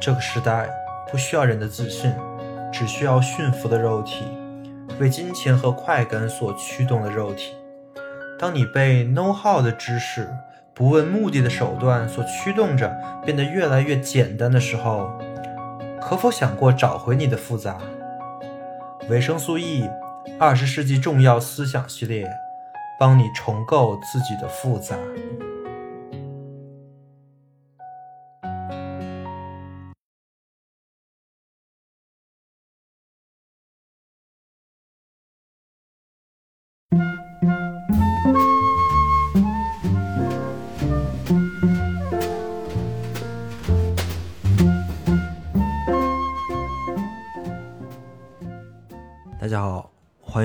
这个时代不需要人的自信，只需要驯服的肉体，为金钱和快感所驱动的肉体。当你被 know how 的知识、不问目的的手段所驱动着，变得越来越简单的时候，可否想过找回你的复杂？维生素 E，二十世纪重要思想系列，帮你重构自己的复杂。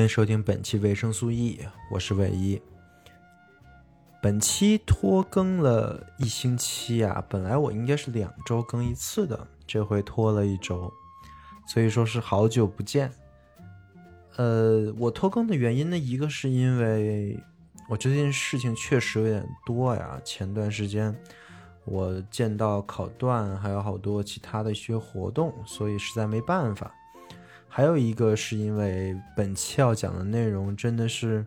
欢迎收听本期维生素 E，我是伟一。本期拖更了一星期啊，本来我应该是两周更一次的，这回拖了一周，所以说是好久不见。呃，我拖更的原因呢，一个是因为我最近事情确实有点多呀，前段时间我见到考段，还有好多其他的一些活动，所以实在没办法。还有一个是因为本期要讲的内容真的是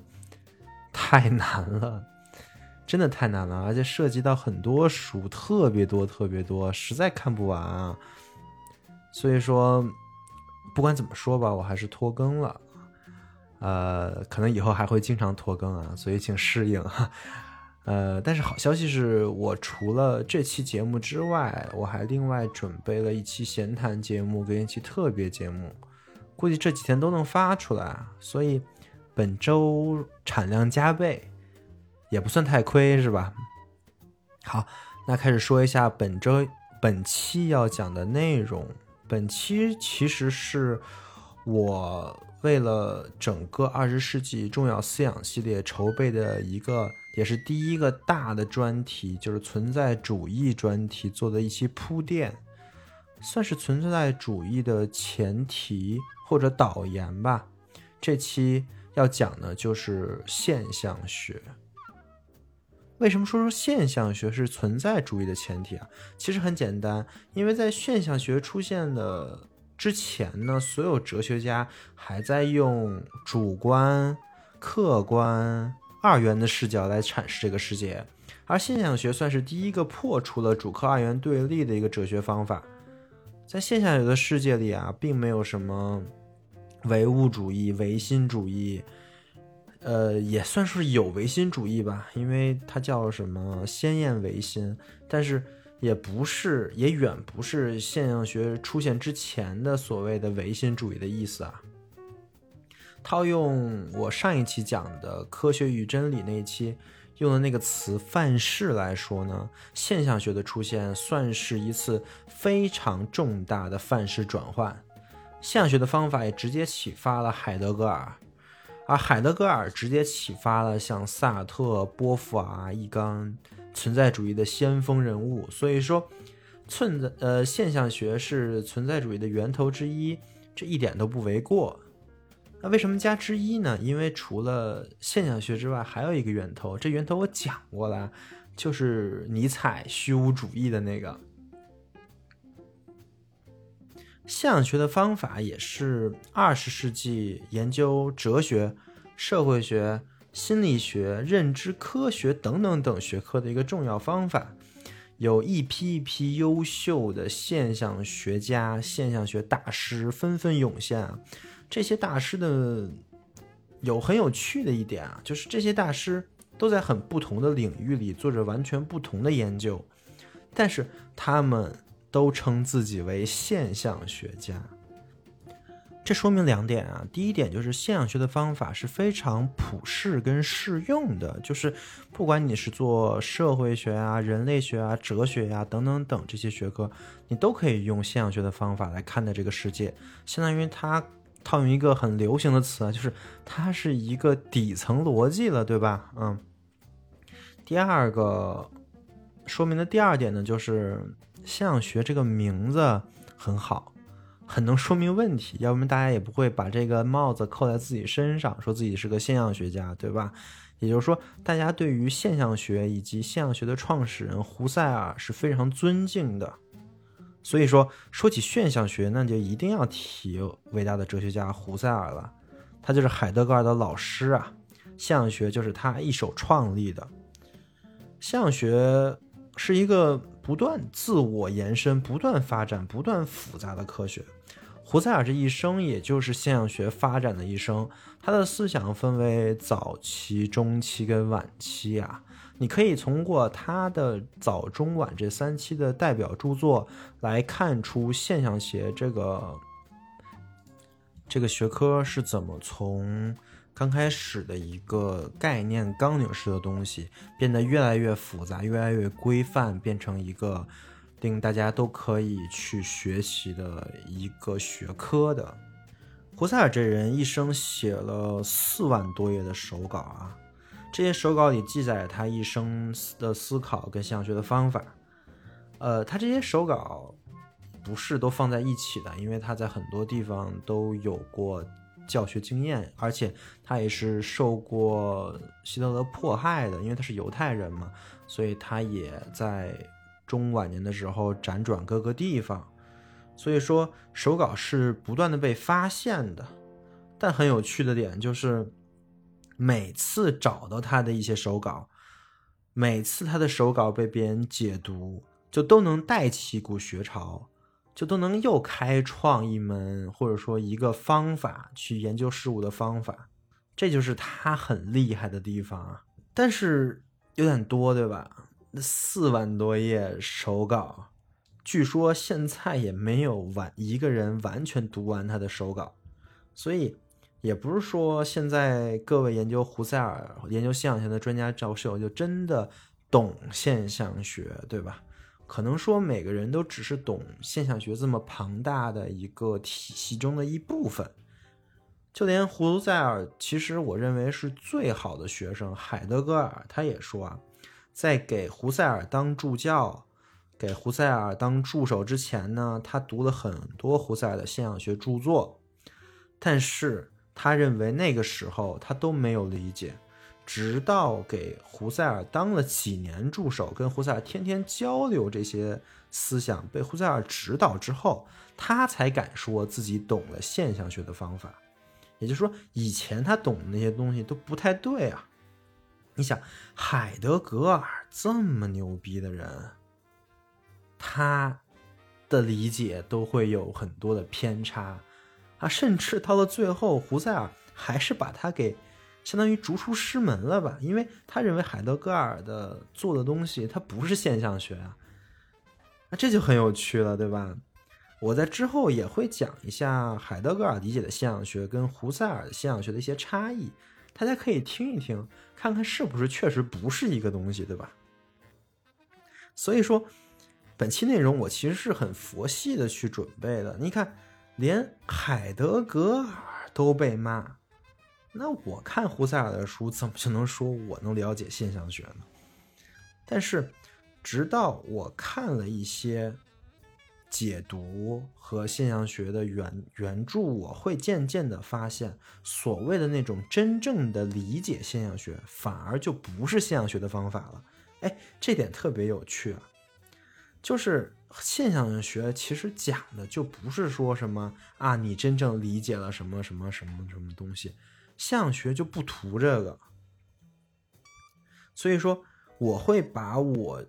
太难了，真的太难了，而且涉及到很多书，特别多，特别多，实在看不完啊。所以说，不管怎么说吧，我还是拖更了。呃，可能以后还会经常拖更啊，所以请适应。呃，但是好消息是我除了这期节目之外，我还另外准备了一期闲谈节目跟一期特别节目。估计这几天都能发出来，所以本周产量加倍，也不算太亏，是吧？好，那开始说一下本周本期要讲的内容。本期其实是我为了整个二十世纪重要思想系列筹备的一个，也是第一个大的专题，就是存在主义专题做的一期铺垫，算是存在主义的前提。或者导言吧，这期要讲的就是现象学。为什么说说现象学是存在主义的前提啊？其实很简单，因为在现象学出现的之前呢，所有哲学家还在用主观、客观、二元的视角来阐释这个世界，而现象学算是第一个破除了主客二元对立的一个哲学方法。在现象学的世界里啊，并没有什么唯物主义、唯心主义，呃，也算是有唯心主义吧，因为它叫什么鲜艳唯心，但是也不是，也远不是现象学出现之前的所谓的唯心主义的意思啊。套用我上一期讲的《科学与真理》那一期。用的那个词“范式”来说呢，现象学的出现算是一次非常重大的范式转换。现象学的方法也直接启发了海德格尔，而海德格尔直接启发了像萨特、波伏娃、一刚存在主义的先锋人物。所以说，存在呃现象学是存在主义的源头之一，这一点都不为过。那为什么加之一呢？因为除了现象学之外，还有一个源头。这源头我讲过了，就是尼采虚无主义的那个。现象学的方法也是二十世纪研究哲学、社会学、心理学、认知科学等等等学科的一个重要方法。有一批一批优秀的现象学家、现象学大师纷纷涌现啊。这些大师的有很有趣的一点啊，就是这些大师都在很不同的领域里做着完全不同的研究，但是他们都称自己为现象学家。这说明两点啊，第一点就是现象学的方法是非常普适跟适用的，就是不管你是做社会学啊、人类学啊、哲学呀等等等这些学科，你都可以用现象学的方法来看待这个世界，相当于它。套用一个很流行的词啊，就是它是一个底层逻辑了，对吧？嗯。第二个说明的第二点呢，就是现象学这个名字很好，很能说明问题，要不然大家也不会把这个帽子扣在自己身上，说自己是个现象学家，对吧？也就是说，大家对于现象学以及现象学的创始人胡塞尔是非常尊敬的。所以说，说起现象学，那就一定要提伟大的哲学家胡塞尔了，他就是海德格尔的老师啊。现象学就是他一手创立的。现象学是一个不断自我延伸、不断发展、不断复杂的科学。胡塞尔这一生，也就是现象学发展的一生。他的思想分为早期、中期跟晚期啊。你可以通过他的早、中、晚这三期的代表著作来看出现象学这个这个学科是怎么从刚开始的一个概念纲领式的东西，变得越来越复杂、越来越规范，变成一个令大家都可以去学习的一个学科的。胡塞尔这人一生写了四万多页的手稿啊。这些手稿里记载他一生的思考跟现象学的方法，呃，他这些手稿不是都放在一起的，因为他在很多地方都有过教学经验，而且他也是受过希特勒迫害的，因为他是犹太人嘛，所以他也在中晚年的时候辗转各个地方，所以说手稿是不断的被发现的，但很有趣的点就是。每次找到他的一些手稿，每次他的手稿被别人解读，就都能带起一股学潮，就都能又开创一门或者说一个方法去研究事物的方法，这就是他很厉害的地方啊。但是有点多，对吧？那四万多页手稿，据说现在也没有完一个人完全读完他的手稿，所以。也不是说现在各位研究胡塞尔、研究现象学的专家教授就真的懂现象学，对吧？可能说每个人都只是懂现象学这么庞大的一个体系中的一部分。就连胡塞尔，其实我认为是最好的学生海德格尔，他也说啊，在给胡塞尔当助教、给胡塞尔当助手之前呢，他读了很多胡塞尔的现象学著作，但是。他认为那个时候他都没有理解，直到给胡塞尔当了几年助手，跟胡塞尔天天交流这些思想，被胡塞尔指导之后，他才敢说自己懂了现象学的方法。也就是说，以前他懂的那些东西都不太对啊。你想，海德格尔这么牛逼的人，他的理解都会有很多的偏差。啊，甚至到了最后，胡塞尔还是把他给相当于逐出师门了吧？因为他认为海德格尔的做的东西，他不是现象学啊。那这就很有趣了，对吧？我在之后也会讲一下海德格尔理解的现象学跟胡塞尔的现象学的一些差异，大家可以听一听，看看是不是确实不是一个东西，对吧？所以说，本期内容我其实是很佛系的去准备的，你看。连海德格尔都被骂，那我看胡塞尔的书怎么就能说我能了解现象学呢？但是，直到我看了一些解读和现象学的原原著，我会渐渐的发现，所谓的那种真正的理解现象学，反而就不是现象学的方法了。哎，这点特别有趣啊，就是。现象学其实讲的就不是说什么啊，你真正理解了什么什么什么什么东西，现象学就不图这个。所以说，我会把我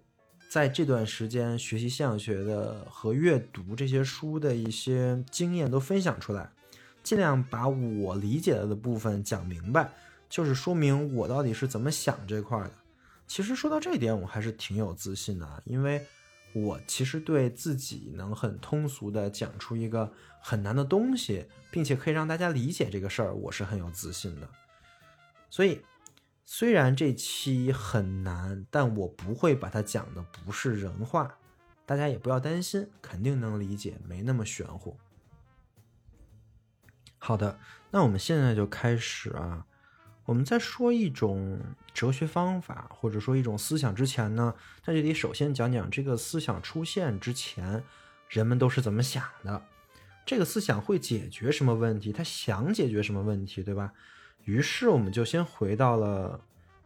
在这段时间学习现象学的和阅读这些书的一些经验都分享出来，尽量把我理解了的部分讲明白，就是说明我到底是怎么想这块的。其实说到这一点，我还是挺有自信的，因为。我其实对自己能很通俗的讲出一个很难的东西，并且可以让大家理解这个事儿，我是很有自信的。所以，虽然这期很难，但我不会把它讲的不是人话，大家也不要担心，肯定能理解，没那么玄乎。好的，那我们现在就开始啊。我们在说一种哲学方法，或者说一种思想之前呢，在这里首先讲讲这个思想出现之前，人们都是怎么想的，这个思想会解决什么问题，他想解决什么问题，对吧？于是我们就先回到了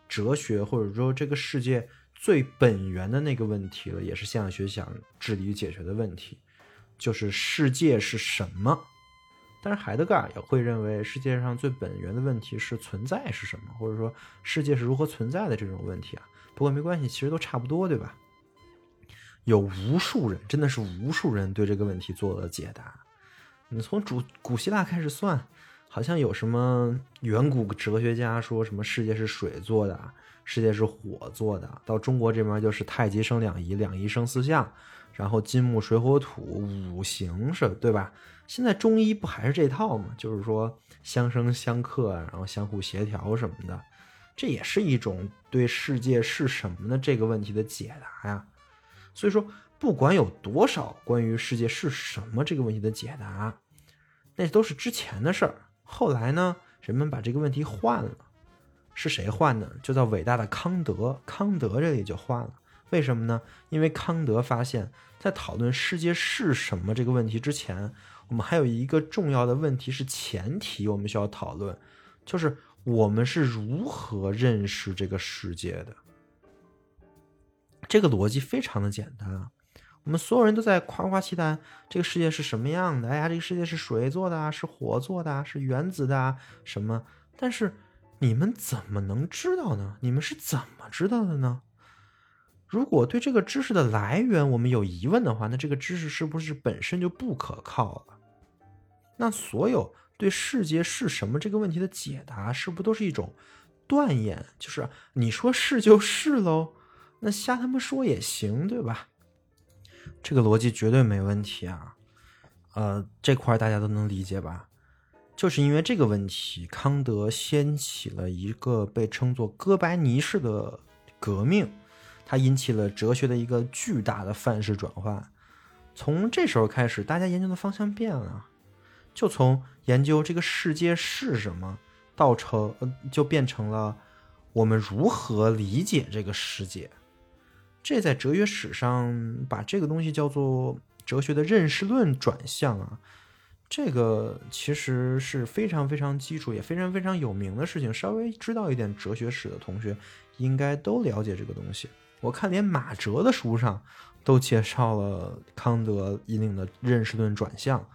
哲学，或者说这个世界最本源的那个问题了，也是现象学想治理解决的问题，就是世界是什么。但是海德格尔也会认为，世界上最本源的问题是存在是什么，或者说世界是如何存在的这种问题啊。不过没关系，其实都差不多，对吧？有无数人，真的是无数人对这个问题做了解答。你从古古希腊开始算，好像有什么远古哲学家说什么世界是水做的，世界是火做的。到中国这边就是太极生两仪，两仪生四象，然后金木水火土五行是，对吧？现在中医不还是这套吗？就是说相生相克，然后相互协调什么的，这也是一种对世界是什么的这个问题的解答呀。所以说，不管有多少关于世界是什么这个问题的解答，那都是之前的事儿。后来呢，人们把这个问题换了，是谁换的？就叫伟大的康德。康德这里就换了，为什么呢？因为康德发现，在讨论世界是什么这个问题之前。我们还有一个重要的问题是前提，我们需要讨论，就是我们是如何认识这个世界的。这个逻辑非常的简单啊，我们所有人都在夸夸其谈这个世界是什么样的。哎呀，这个世界是水做的啊，是火做的啊，是原子的啊，什么？但是你们怎么能知道呢？你们是怎么知道的呢？如果对这个知识的来源我们有疑问的话，那这个知识是不是本身就不可靠了？那所有对世界是什么这个问题的解答，是不是都是一种断言？就是你说是就是喽，那瞎他妈说也行，对吧？这个逻辑绝对没问题啊。呃，这块大家都能理解吧？就是因为这个问题，康德掀起了一个被称作哥白尼式的革命，它引起了哲学的一个巨大的范式转换。从这时候开始，大家研究的方向变了。就从研究这个世界是什么，到成就变成了我们如何理解这个世界。这在哲学史上把这个东西叫做哲学的认识论转向啊。这个其实是非常非常基础也非常非常有名的事情。稍微知道一点哲学史的同学应该都了解这个东西。我看连马哲的书上都介绍了康德引领的认识论转向。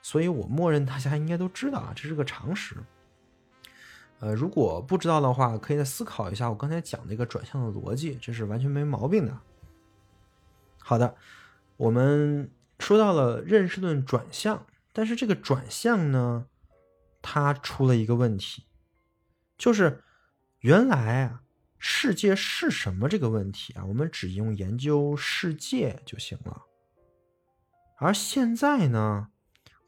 所以我默认大家应该都知道啊，这是个常识。呃，如果不知道的话，可以再思考一下我刚才讲那个转向的逻辑，这是完全没毛病的。好的，我们说到了认识论转向，但是这个转向呢，它出了一个问题，就是原来啊，世界是什么这个问题啊，我们只用研究世界就行了，而现在呢？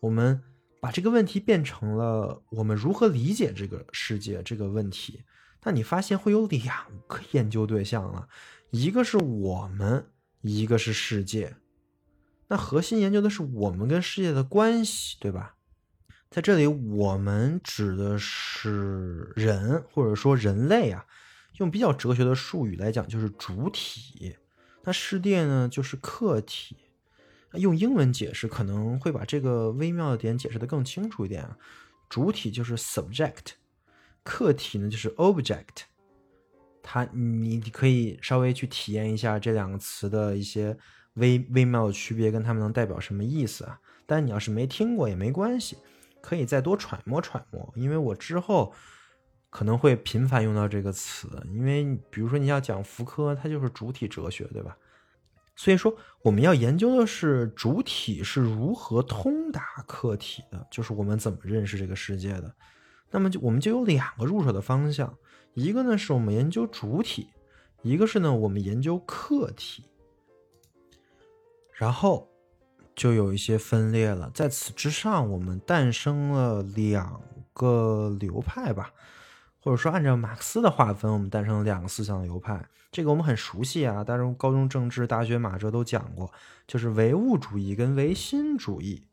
我们把这个问题变成了我们如何理解这个世界这个问题，那你发现会有两个研究对象了，一个是我们，一个是世界。那核心研究的是我们跟世界的关系，对吧？在这里，我们指的是人，或者说人类啊，用比较哲学的术语来讲，就是主体。那世界呢，就是客体。用英文解释可能会把这个微妙的点解释的更清楚一点啊。主体就是 subject，客体呢就是 object。它你可以稍微去体验一下这两个词的一些微微妙的区别，跟它们能代表什么意思啊？但你要是没听过也没关系，可以再多揣摩揣摩，因为我之后可能会频繁用到这个词。因为比如说你要讲福柯，它就是主体哲学，对吧？所以说，我们要研究的是主体是如何通达客体的，就是我们怎么认识这个世界的。那么就我们就有两个入手的方向，一个呢是我们研究主体，一个是呢我们研究客体。然后就有一些分裂了，在此之上，我们诞生了两个流派吧。或者说，按照马克思的划分，我们诞生了两个思想流派。这个我们很熟悉啊，大中高中政治、大学马哲都讲过，就是唯物主义跟唯心主义。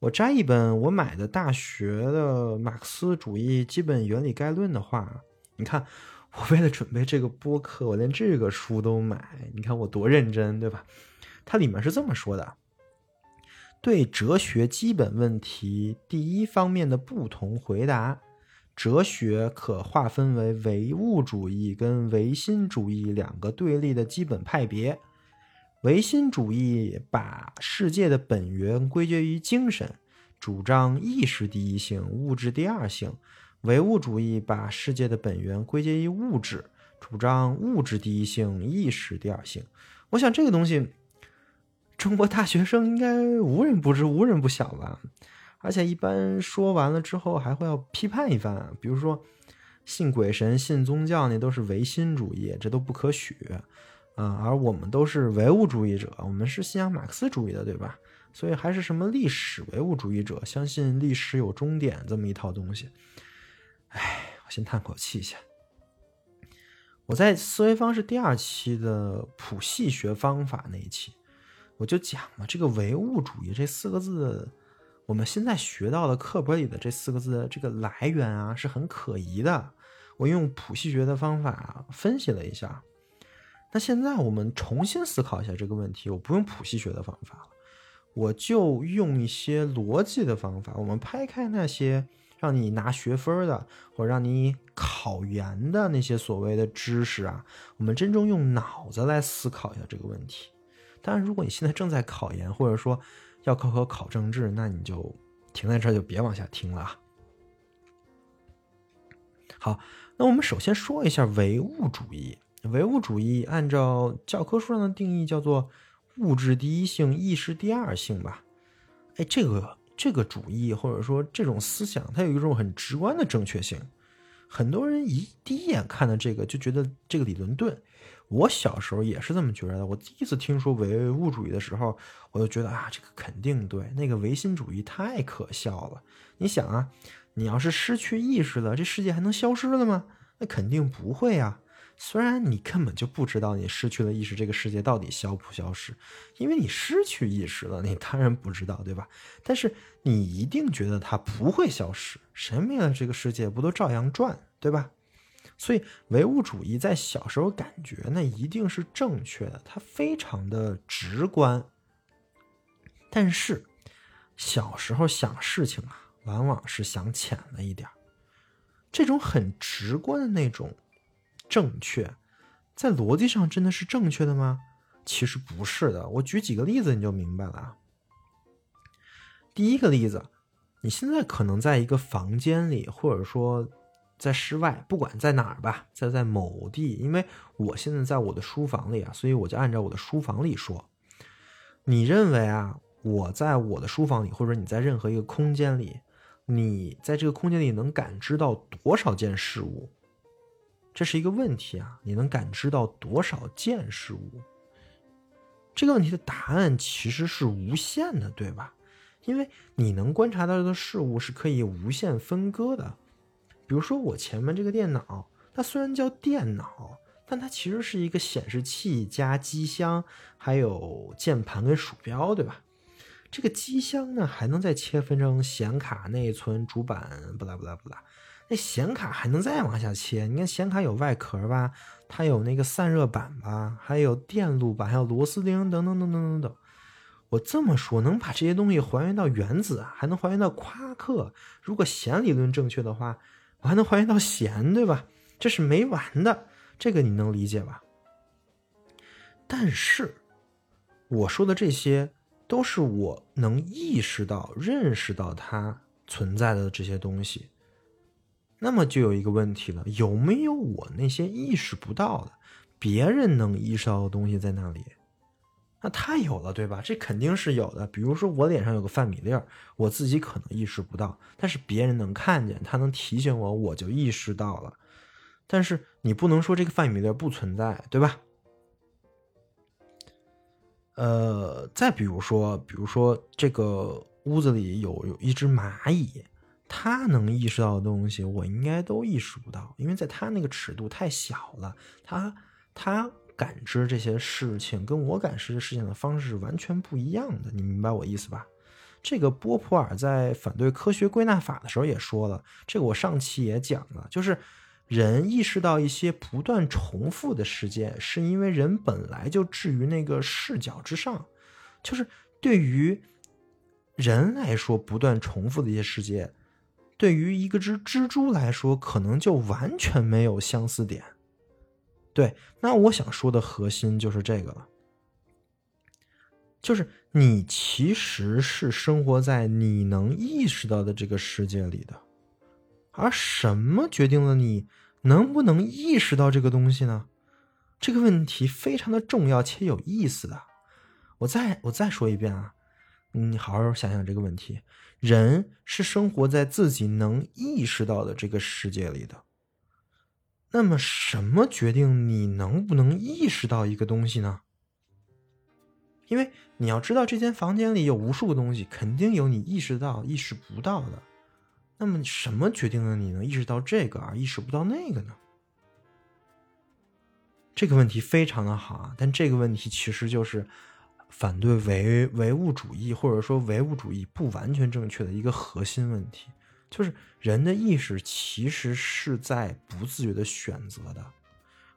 我摘一本我买的大学的马克思主义基本原理概论的话，你看，我为了准备这个播客，我连这个书都买，你看我多认真，对吧？它里面是这么说的：对哲学基本问题第一方面的不同回答。哲学可划分为唯物主义跟唯心主义两个对立的基本派别。唯心主义把世界的本源归结于精神，主张意识第一性，物质第二性；唯物主义把世界的本源归结于物质，主张物质第一性，意识第二性。我想这个东西，中国大学生应该无人不知、无人不晓吧？而且一般说完了之后，还会要批判一番，比如说信鬼神、信宗教，那都是唯心主义，这都不可取。啊，而我们都是唯物主义者，我们是信仰马克思主义的，对吧？所以还是什么历史唯物主义者，相信历史有终点这么一套东西。哎，我先叹口气一下。我在思维方式第二期的谱系学方法那一期，我就讲了这个唯物主义这四个字，我们现在学到的课本里的这四个字，这个来源啊是很可疑的。我用谱系学的方法分析了一下。那现在我们重新思考一下这个问题，我不用谱系学的方法了，我就用一些逻辑的方法。我们拍开那些让你拿学分的，或者让你考研的那些所谓的知识啊，我们真正用脑子来思考一下这个问题。当然，如果你现在正在考研，或者说要考考考政治，那你就停在这儿，就别往下听了。好，那我们首先说一下唯物主义。唯物主义按照教科书上的定义叫做物质第一性，意识第二性吧？哎，这个这个主义或者说这种思想，它有一种很直观的正确性。很多人一第一眼看到这个就觉得这个理论对。我小时候也是这么觉得。我第一次听说唯物主义的时候，我就觉得啊，这个肯定对。那个唯心主义太可笑了。你想啊，你要是失去意识了，这世界还能消失了吗？那肯定不会啊。虽然你根本就不知道你失去了意识，这个世界到底消不消失，因为你失去意识了，你当然不知道，对吧？但是你一定觉得它不会消失，谁没了这个世界不都照样转，对吧？所以唯物主义在小时候感觉那一定是正确的，它非常的直观。但是小时候想事情啊，往往是想浅了一点这种很直观的那种。正确，在逻辑上真的是正确的吗？其实不是的。我举几个例子你就明白了。第一个例子，你现在可能在一个房间里，或者说在室外，不管在哪儿吧，在在某地。因为我现在在我的书房里啊，所以我就按照我的书房里说。你认为啊，我在我的书房里，或者你在任何一个空间里，你在这个空间里能感知到多少件事物？这是一个问题啊！你能感知到多少件事物？这个问题的答案其实是无限的，对吧？因为你能观察到的事物是可以无限分割的。比如说我前面这个电脑，它虽然叫电脑，但它其实是一个显示器加机箱，还有键盘跟鼠标，对吧？这个机箱呢，还能再切分成显卡、内存、主板，不啦不啦不啦。那显卡还能再往下切？你看显卡有外壳吧，它有那个散热板吧，还有电路板，还有螺丝钉等等等等等等。我这么说，能把这些东西还原到原子，还能还原到夸克。如果弦理论正确的话，我还能还原到弦，对吧？这是没完的，这个你能理解吧？但是我说的这些，都是我能意识到、认识到它存在的这些东西。那么就有一个问题了，有没有我那些意识不到的、别人能意识到的东西在那里？那太有了，对吧？这肯定是有的。比如说我脸上有个饭米粒儿，我自己可能意识不到，但是别人能看见，他能提醒我，我就意识到了。但是你不能说这个饭米粒儿不存在，对吧？呃，再比如说，比如说这个屋子里有有一只蚂蚁。它能意识到的东西，我应该都意识不到，因为在它那个尺度太小了。它它感知这些事情，跟我感知事情的方式是完全不一样的。你明白我意思吧？这个波普尔在反对科学归纳法的时候也说了，这个我上期也讲了，就是人意识到一些不断重复的事件，是因为人本来就置于那个视角之上，就是对于人来说，不断重复的一些事件。对于一个只蜘蛛来说，可能就完全没有相似点。对，那我想说的核心就是这个了。就是你其实是生活在你能意识到的这个世界里的，而什么决定了你能不能意识到这个东西呢？这个问题非常的重要且有意思的。我再我再说一遍啊，你好好想想这个问题：人是生活在自己能意识到的这个世界里的。那么，什么决定你能不能意识到一个东西呢？因为你要知道，这间房间里有无数个东西，肯定有你意识到、意识不到的。那么，什么决定了你能意识到这个，而意识不到那个呢？这个问题非常的好啊，但这个问题其实就是反对唯唯物主义，或者说唯物主义不完全正确的一个核心问题。就是人的意识其实是在不自觉的选择的，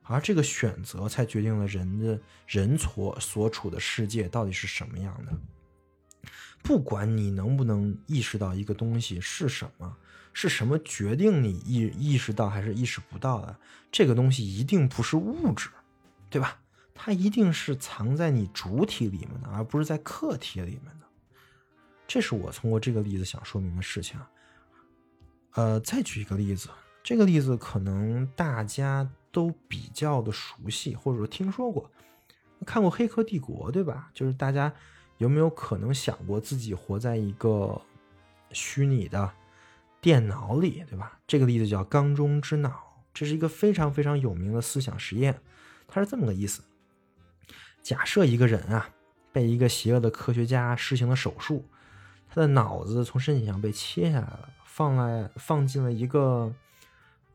而这个选择才决定了人的人所所处的世界到底是什么样的。不管你能不能意识到一个东西是什么，是什么决定你意意识到还是意识不到的，这个东西一定不是物质，对吧？它一定是藏在你主体里面的，而不是在客体里面的。这是我通过这个例子想说明的事情啊。呃，再举一个例子，这个例子可能大家都比较的熟悉，或者说听说过，看过《黑客帝国》，对吧？就是大家有没有可能想过自己活在一个虚拟的电脑里，对吧？这个例子叫“缸中之脑”，这是一个非常非常有名的思想实验。它是这么个意思：假设一个人啊，被一个邪恶的科学家施行了手术，他的脑子从身体上被切下来了。放了放进了一个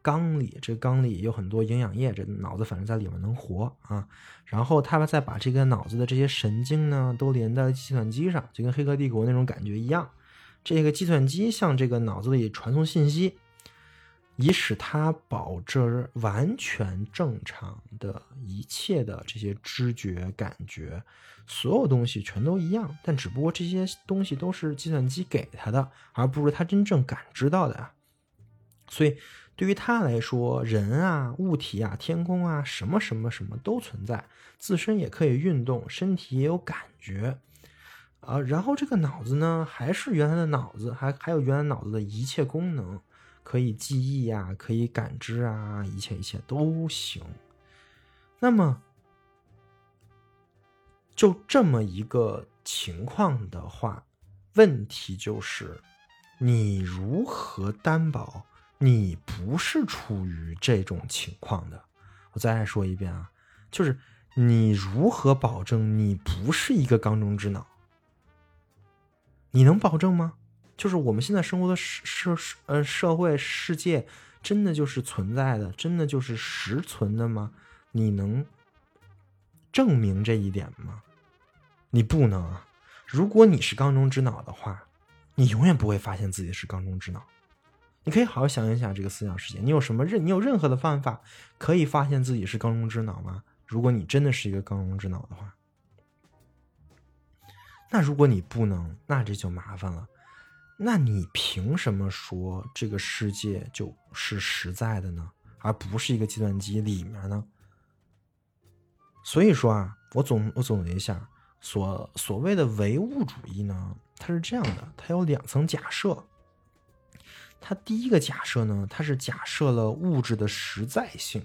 缸里，这缸里有很多营养液，这脑子反正在里面能活啊。然后他们再把这个脑子的这些神经呢，都连在计算机上，就跟《黑客帝国》那种感觉一样。这个计算机向这个脑子里传送信息，以使他保证完全正常的一切的这些知觉感觉。所有东西全都一样，但只不过这些东西都是计算机给他的，而不是他真正感知到的。所以，对于他来说，人啊、物体啊、天空啊，什么什么什么都存在，自身也可以运动，身体也有感觉。啊，然后这个脑子呢，还是原来的脑子，还还有原来脑子的一切功能，可以记忆呀，可以感知啊，一切一切都行。那么。就这么一个情况的话，问题就是，你如何担保你不是处于这种情况的？我再说一遍啊，就是你如何保证你不是一个缸中之脑？你能保证吗？就是我们现在生活的社社呃社会世界，真的就是存在的，真的就是实存的吗？你能证明这一点吗？你不能啊！如果你是缸中之脑的话，你永远不会发现自己是缸中之脑。你可以好好想一想这个思想世界，你有什么任你有任何的方法可以发现自己是缸中之脑吗？如果你真的是一个缸中之脑的话，那如果你不能，那这就麻烦了。那你凭什么说这个世界就是实在的呢？而不是一个计算机里面呢？所以说啊，我总我总结一下。所所谓的唯物主义呢，它是这样的，它有两层假设。它第一个假设呢，它是假设了物质的实在性，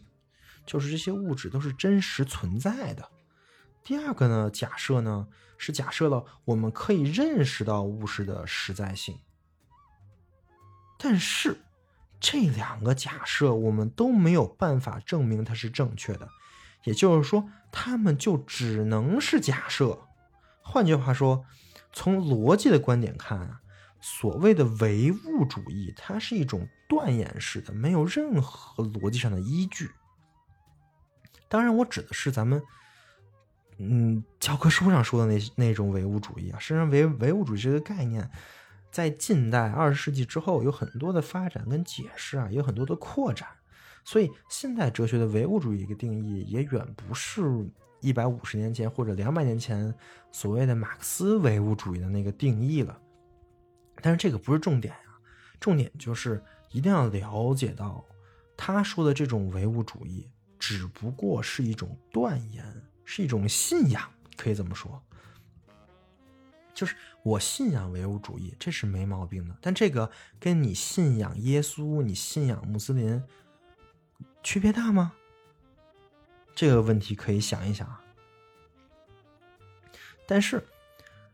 就是这些物质都是真实存在的。第二个呢，假设呢是假设了我们可以认识到物质的实在性。但是这两个假设我们都没有办法证明它是正确的。也就是说，他们就只能是假设。换句话说，从逻辑的观点看啊，所谓的唯物主义，它是一种断言式的，没有任何逻辑上的依据。当然，我指的是咱们，嗯，教科书上说的那那种唯物主义啊。实际上，唯唯物主义这个概念，在近代二十世纪之后，有很多的发展跟解释啊，有很多的扩展。所以，现代哲学的唯物主义一个定义也远不是一百五十年前或者两百年前所谓的马克思唯物主义的那个定义了。但是这个不是重点呀，重点就是一定要了解到，他说的这种唯物主义只不过是一种断言，是一种信仰，可以这么说。就是我信仰唯物主义，这是没毛病的。但这个跟你信仰耶稣、你信仰穆斯林区别大吗？这个问题可以想一想啊。但是，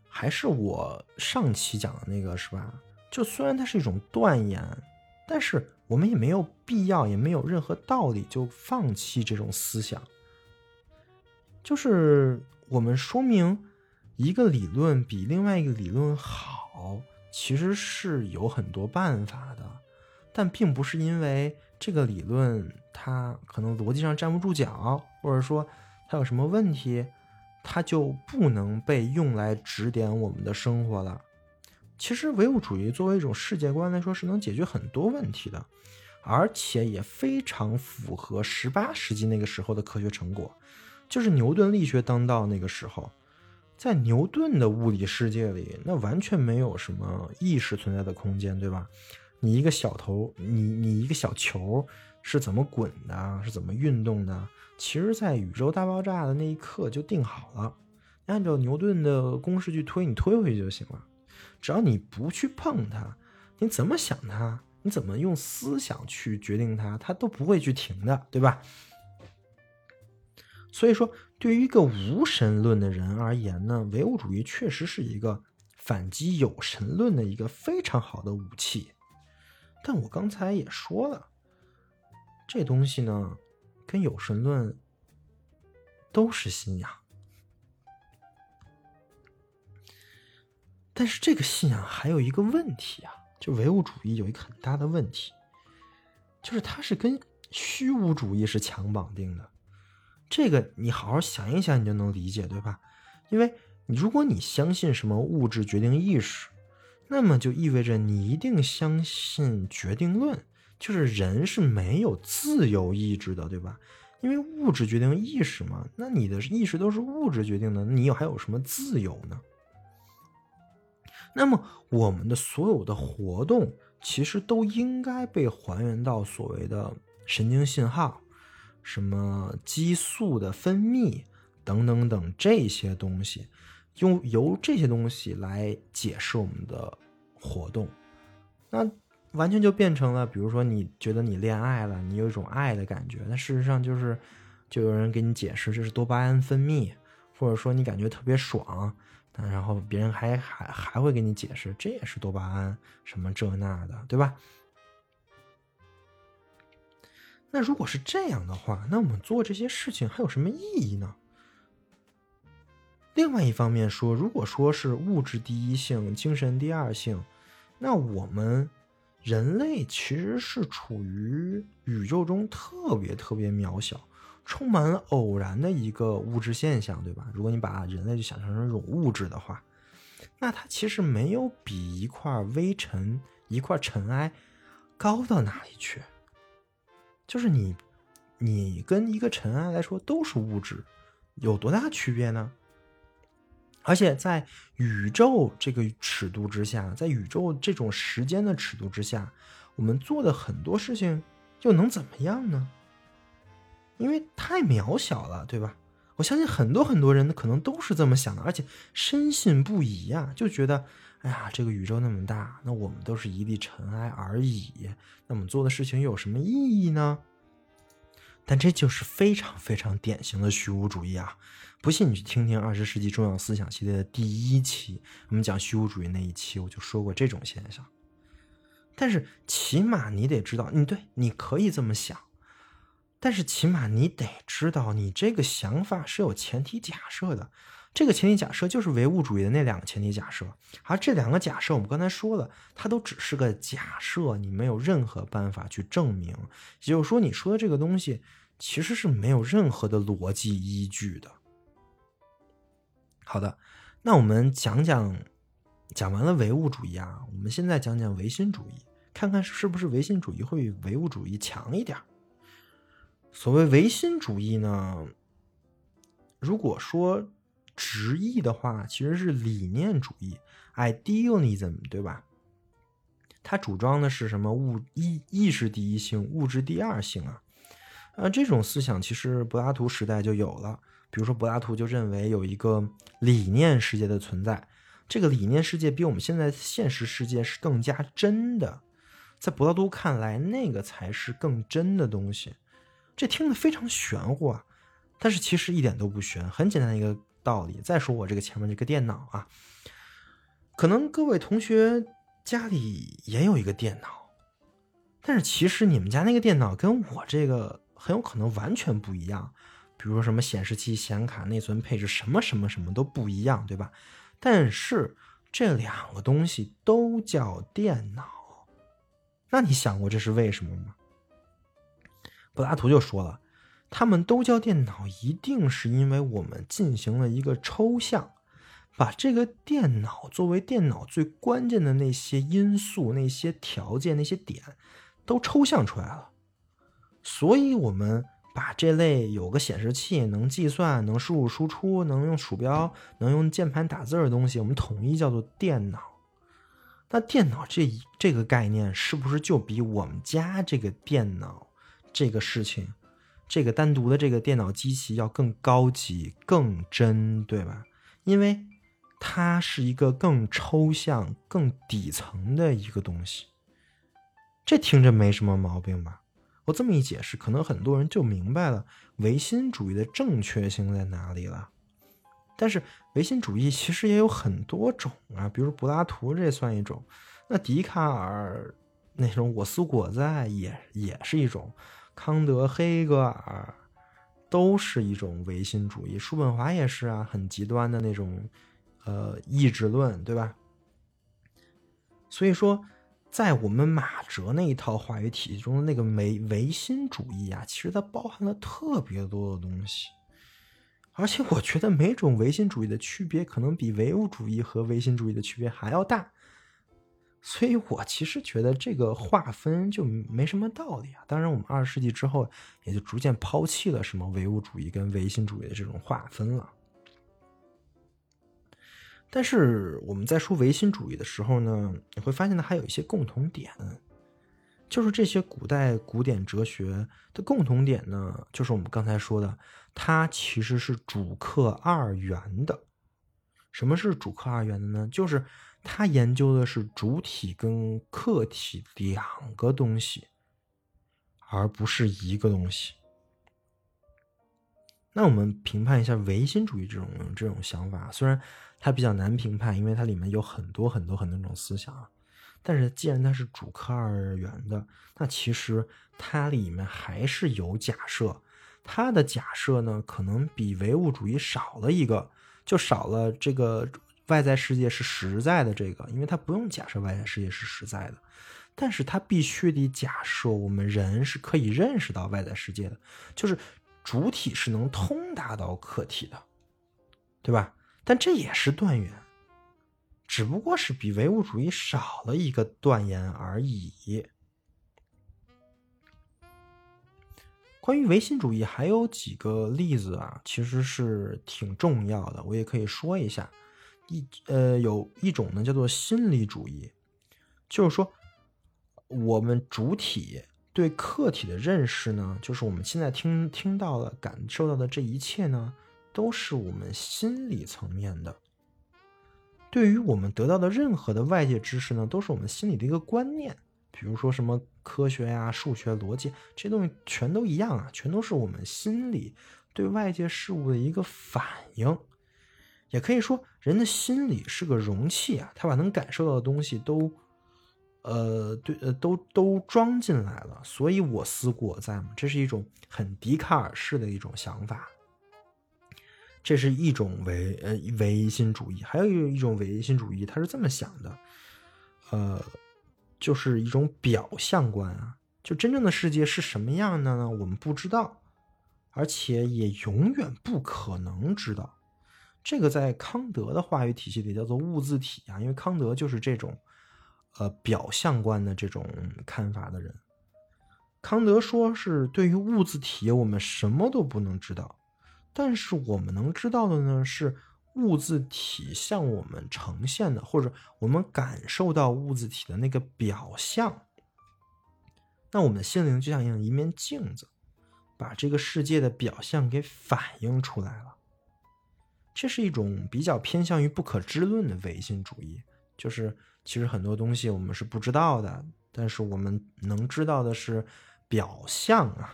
还是我上期讲的那个是吧？就虽然它是一种断言，但是我们也没有必要，也没有任何道理就放弃这种思想。就是我们说明一个理论比另外一个理论好，其实是有很多办法的，但并不是因为这个理论它可能逻辑上站不住脚，或者说它有什么问题。它就不能被用来指点我们的生活了。其实，唯物主义作为一种世界观来说，是能解决很多问题的，而且也非常符合十八世纪那个时候的科学成果。就是牛顿力学当道那个时候，在牛顿的物理世界里，那完全没有什么意识存在的空间，对吧？你一个小头，你你一个小球是怎么滚的，是怎么运动的？其实，在宇宙大爆炸的那一刻就定好了，按照牛顿的公式去推，你推回去就行了。只要你不去碰它，你怎么想它，你怎么用思想去决定它，它都不会去停的，对吧？所以说，对于一个无神论的人而言呢，唯物主义确实是一个反击有神论的一个非常好的武器。但我刚才也说了，这东西呢。跟有神论都是信仰，但是这个信仰还有一个问题啊，就唯物主义有一个很大的问题，就是它是跟虚无主义是强绑定的。这个你好好想一想，你就能理解，对吧？因为如果你相信什么物质决定意识，那么就意味着你一定相信决定论。就是人是没有自由意志的，对吧？因为物质决定意识嘛，那你的意识都是物质决定的，你有还有什么自由呢？那么我们的所有的活动其实都应该被还原到所谓的神经信号，什么激素的分泌等等等这些东西，用由这些东西来解释我们的活动，那。完全就变成了，比如说你觉得你恋爱了，你有一种爱的感觉，那事实上就是，就有人给你解释这是多巴胺分泌，或者说你感觉特别爽，然后别人还还还会给你解释这也是多巴胺什么这那的，对吧？那如果是这样的话，那我们做这些事情还有什么意义呢？另外一方面说，如果说是物质第一性，精神第二性，那我们。人类其实是处于宇宙中特别特别渺小、充满了偶然的一个物质现象，对吧？如果你把人类就想象成一种物质的话，那它其实没有比一块微尘、一块尘埃高到哪里去。就是你，你跟一个尘埃来说都是物质，有多大区别呢？而且在宇宙这个尺度之下，在宇宙这种时间的尺度之下，我们做的很多事情又能怎么样呢？因为太渺小了，对吧？我相信很多很多人可能都是这么想的，而且深信不疑啊，就觉得，哎呀，这个宇宙那么大，那我们都是一粒尘埃而已，那我们做的事情有什么意义呢？但这就是非常非常典型的虚无主义啊！不信你去听听二十世纪重要思想系列的第一期，我们讲虚无主义那一期，我就说过这种现象。但是起码你得知道，你对，你可以这么想，但是起码你得知道，你这个想法是有前提假设的。这个前提假设就是唯物主义的那两个前提假设，而这两个假设我们刚才说了，它都只是个假设，你没有任何办法去证明。也就是说，你说的这个东西其实是没有任何的逻辑依据的。好的，那我们讲讲，讲完了唯物主义啊，我们现在讲讲唯心主义，看看是不是唯心主义会比唯物主义强一点。所谓唯心主义呢，如果说直译的话，其实是理念主义 （idealism），对吧？他主张的是什么物意意识第一性，物质第二性啊？呃，这种思想其实柏拉图时代就有了。比如说，柏拉图就认为有一个理念世界的存在，这个理念世界比我们现在现实世界是更加真的。在柏拉图看来，那个才是更真的东西。这听着非常玄乎啊，但是其实一点都不玄，很简单的一个道理。再说我这个前面这个电脑啊，可能各位同学家里也有一个电脑，但是其实你们家那个电脑跟我这个很有可能完全不一样。比如说什么显示器、显卡、内存配置，什么什么什么都不一样，对吧？但是这两个东西都叫电脑。那你想过这是为什么吗？柏拉图就说了，他们都叫电脑，一定是因为我们进行了一个抽象，把这个电脑作为电脑最关键的那些因素、那些条件、那些点，都抽象出来了。所以，我们把这类有个显示器、能计算、能输入输出、能用鼠标、能用键盘打字的东西，我们统一叫做电脑。那电脑这一这个概念是不是就比我们家这个电脑这个事情，这个单独的这个电脑机器要更高级、更真，对吧？因为它是一个更抽象、更底层的一个东西。这听着没什么毛病吧？我这么一解释，可能很多人就明白了唯心主义的正确性在哪里了。但是唯心主义其实也有很多种啊，比如柏拉图这算一种，那笛卡尔那种我思我在也也是一种，康德、黑格尔都是一种唯心主义，叔本华也是啊，很极端的那种呃意志论，对吧？所以说，在我们马哲那一套话语体系中的那个唯唯心主义啊，其实它包含了特别多的东西。而且我觉得每种唯心主义的区别，可能比唯物主义和唯心主义的区别还要大，所以我其实觉得这个划分就没什么道理啊。当然，我们二十世纪之后也就逐渐抛弃了什么唯物主义跟唯心主义的这种划分了。但是我们在说唯心主义的时候呢，你会发现它还有一些共同点，就是这些古代古典哲学的共同点呢，就是我们刚才说的。它其实是主客二元的。什么是主客二元的呢？就是他研究的是主体跟客体两个东西，而不是一个东西。那我们评判一下唯心主义这种这种想法，虽然它比较难评判，因为它里面有很多很多很多种思想。但是既然它是主客二元的，那其实它里面还是有假设。它的假设呢，可能比唯物主义少了一个，就少了这个外在世界是实在的这个，因为他不用假设外在世界是实在的，但是他必须得假设我们人是可以认识到外在世界的，就是主体是能通达到客体的，对吧？但这也是断言，只不过是比唯物主义少了一个断言而已。关于唯心主义还有几个例子啊，其实是挺重要的，我也可以说一下。一呃，有一种呢叫做心理主义，就是说我们主体对客体的认识呢，就是我们现在听听到的、感受到的这一切呢，都是我们心理层面的。对于我们得到的任何的外界知识呢，都是我们心里的一个观念。比如说什么科学呀、数学、逻辑这东西全都一样啊，全都是我们心里对外界事物的一个反应。也可以说，人的心理是个容器啊，他把能感受到的东西都，呃，对，呃，都都装进来了。所以我思故我在嘛，这是一种很笛卡尔式的一种想法。这是一种唯呃唯心主义，还有一种唯心主义，他是这么想的，呃。就是一种表象观啊，就真正的世界是什么样的呢？我们不知道，而且也永远不可能知道。这个在康德的话语体系里叫做物自体啊，因为康德就是这种呃表象观的这种看法的人。康德说是对于物自体，我们什么都不能知道，但是我们能知道的呢是。物字体向我们呈现的，或者我们感受到物字体的那个表象，那我们的心灵就像一面镜子，把这个世界的表象给反映出来了。这是一种比较偏向于不可知论的唯心主义，就是其实很多东西我们是不知道的，但是我们能知道的是表象啊，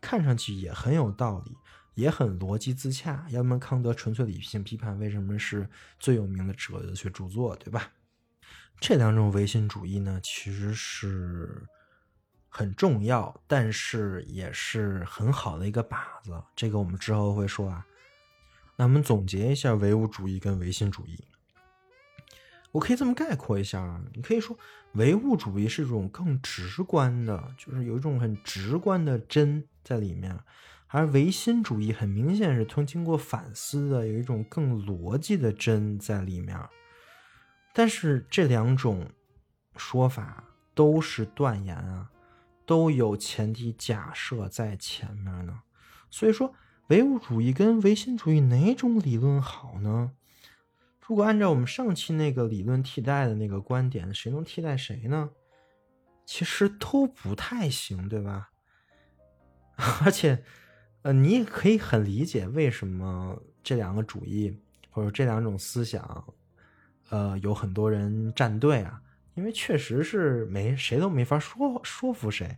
看上去也很有道理，也很逻辑自洽。要不然康德纯粹理性批判为什么是最有名的哲学著作，对吧？这两种唯心主义呢，其实是很重要，但是也是很好的一个靶子。这个我们之后会说啊。那我们总结一下唯物主义跟唯心主义。我可以这么概括一下啊，你可以说唯物主义是一种更直观的，就是有一种很直观的真在里面，而唯心主义很明显是从经过反思的，有一种更逻辑的真在里面。但是这两种说法都是断言啊，都有前提假设在前面呢，所以说。唯物主义跟唯心主义哪种理论好呢？如果按照我们上期那个理论替代的那个观点，谁能替代谁呢？其实都不太行，对吧？而且，呃，你也可以很理解为什么这两个主义或者这两种思想，呃，有很多人站队啊，因为确实是没谁都没法说说服谁。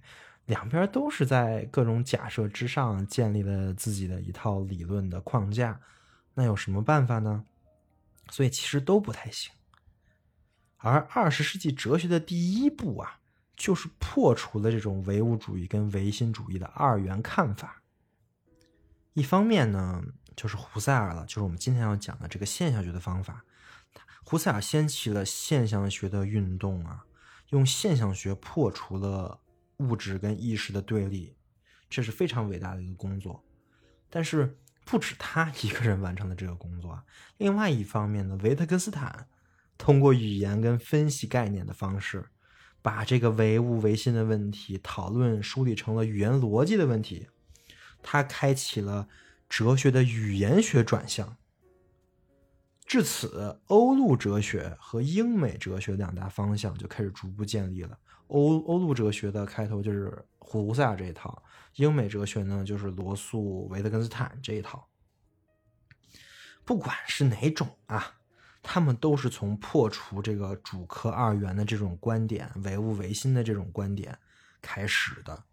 两边都是在各种假设之上建立了自己的一套理论的框架，那有什么办法呢？所以其实都不太行。而二十世纪哲学的第一步啊，就是破除了这种唯物主义跟唯心主义的二元看法。一方面呢，就是胡塞尔了，就是我们今天要讲的这个现象学的方法。胡塞尔掀起了现象学的运动啊，用现象学破除了。物质跟意识的对立，这是非常伟大的一个工作。但是不止他一个人完成了这个工作。另外一方面呢，维特根斯坦通过语言跟分析概念的方式，把这个唯物唯心的问题讨论梳理成了语言逻辑的问题。他开启了哲学的语言学转向。至此，欧陆哲学和英美哲学两大方向就开始逐步建立了。欧欧陆哲学的开头就是胡塞尔这一套，英美哲学呢就是罗素、维特根斯坦这一套。不管是哪种啊，他们都是从破除这个主客二元的这种观点、唯物唯心的这种观点开始的。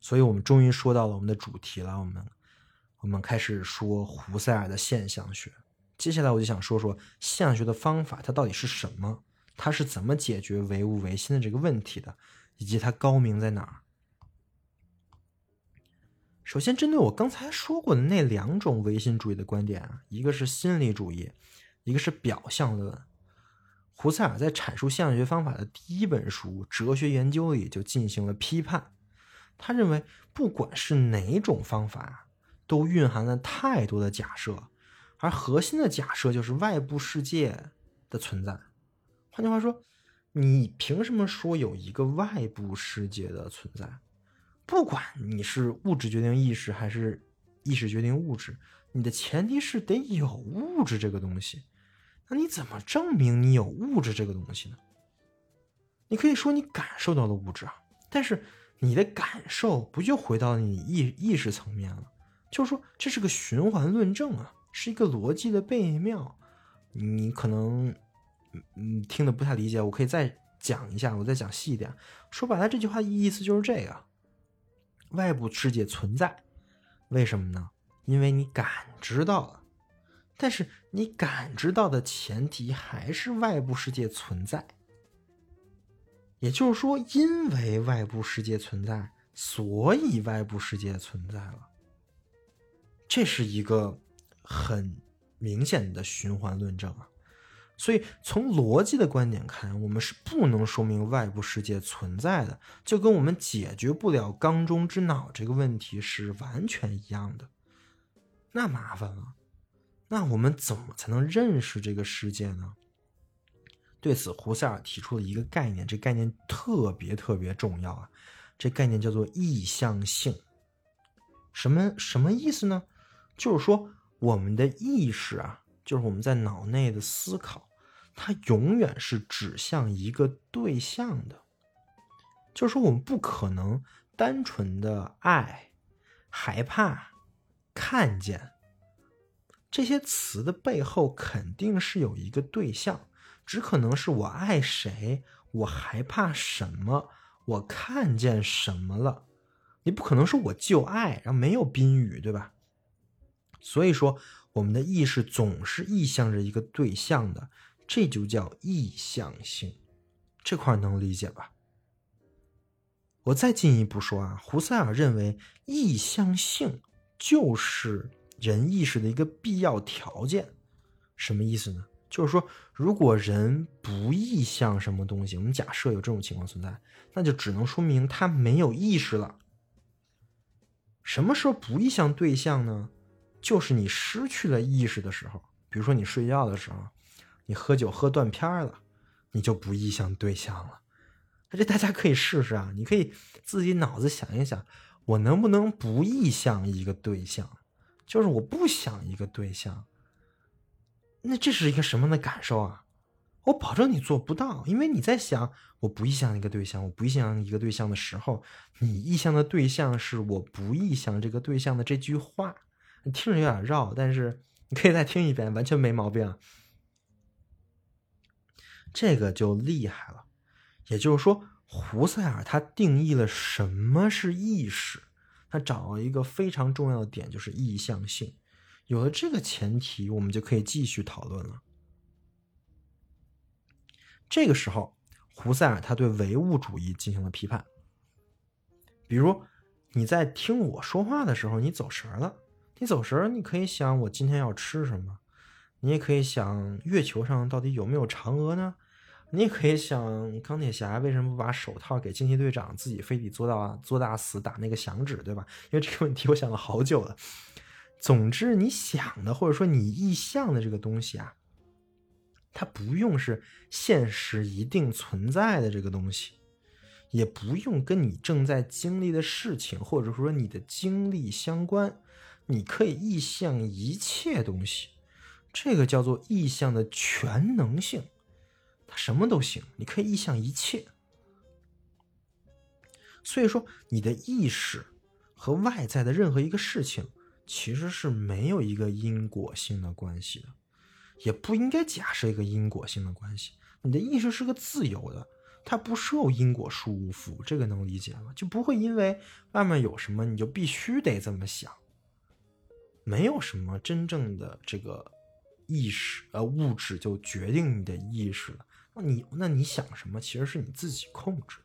所以，我们终于说到了我们的主题了。我们我们开始说胡塞尔的现象学。接下来我就想说说现象学的方法，它到底是什么？他是怎么解决唯物唯心的这个问题的？以及它高明在哪儿？首先，针对我刚才说过的那两种唯心主义的观点啊，一个是心理主义，一个是表象论。胡塞尔在阐述现象学方法的第一本书《哲学研究》里就进行了批判。他认为，不管是哪种方法，都蕴含了太多的假设。而核心的假设就是外部世界的存在。换句话说，你凭什么说有一个外部世界的存在？不管你是物质决定意识，还是意识决定物质，你的前提是得有物质这个东西。那你怎么证明你有物质这个东西呢？你可以说你感受到了物质啊，但是你的感受不就回到你意意识层面了？就是说，这是个循环论证啊。是一个逻辑的悖谬，你可能嗯听的不太理解，我可以再讲一下，我再讲细一点。说白了，这句话意思就是这个：外部世界存在，为什么呢？因为你感知到了，但是你感知到的前提还是外部世界存在。也就是说，因为外部世界存在，所以外部世界存在了。这是一个。很明显的循环论证啊，所以从逻辑的观点看，我们是不能说明外部世界存在的，就跟我们解决不了缸中之脑这个问题是完全一样的。那麻烦了，那我们怎么才能认识这个世界呢？对此，胡塞尔提出了一个概念，这概念特别特别重要啊，这概念叫做意向性。什么什么意思呢？就是说。我们的意识啊，就是我们在脑内的思考，它永远是指向一个对象的。就是说，我们不可能单纯的爱、害怕、看见，这些词的背后肯定是有一个对象，只可能是我爱谁，我害怕什么，我看见什么了。你不可能说我就爱，然后没有宾语，对吧？所以说，我们的意识总是意向着一个对象的，这就叫意向性。这块能理解吧？我再进一步说啊，胡塞尔认为意向性就是人意识的一个必要条件。什么意思呢？就是说，如果人不意向什么东西，我们假设有这种情况存在，那就只能说明他没有意识了。什么时候不意向对象呢？就是你失去了意识的时候，比如说你睡觉的时候，你喝酒喝断片了，你就不意向对象了。这大家可以试试啊！你可以自己脑子想一想，我能不能不意向一个对象？就是我不想一个对象，那这是一个什么样的感受啊？我保证你做不到，因为你在想我不意向一个对象，我不意向一个对象的时候，你意向的对象是我不意向这个对象的这句话，你听着有点绕，但是你可以再听一遍，完全没毛病。这个就厉害了。也就是说，胡塞尔他定义了什么是意识，他找到一个非常重要的点，就是意向性。有了这个前提，我们就可以继续讨论了。这个时候，胡塞尔他对唯物主义进行了批判。比如，你在听我说话的时候，你走神了。你走神，你可以想我今天要吃什么，你也可以想月球上到底有没有嫦娥呢？你可以想钢铁侠为什么不把手套给惊奇队长，自己非得做到做大死打那个响指，对吧？因为这个问题我想了好久了。总之，你想的或者说你意向的这个东西啊，它不用是现实一定存在的这个东西，也不用跟你正在经历的事情或者说你的经历相关，你可以意向一切东西，这个叫做意向的全能性。什么都行，你可以意向一切。所以说，你的意识和外在的任何一个事情，其实是没有一个因果性的关系的，也不应该假设一个因果性的关系。你的意识是个自由的，它不受因果束缚，这个能理解吗？就不会因为外面有什么，你就必须得这么想。没有什么真正的这个意识，呃，物质就决定你的意识了。那你那你想什么，其实是你自己控制的。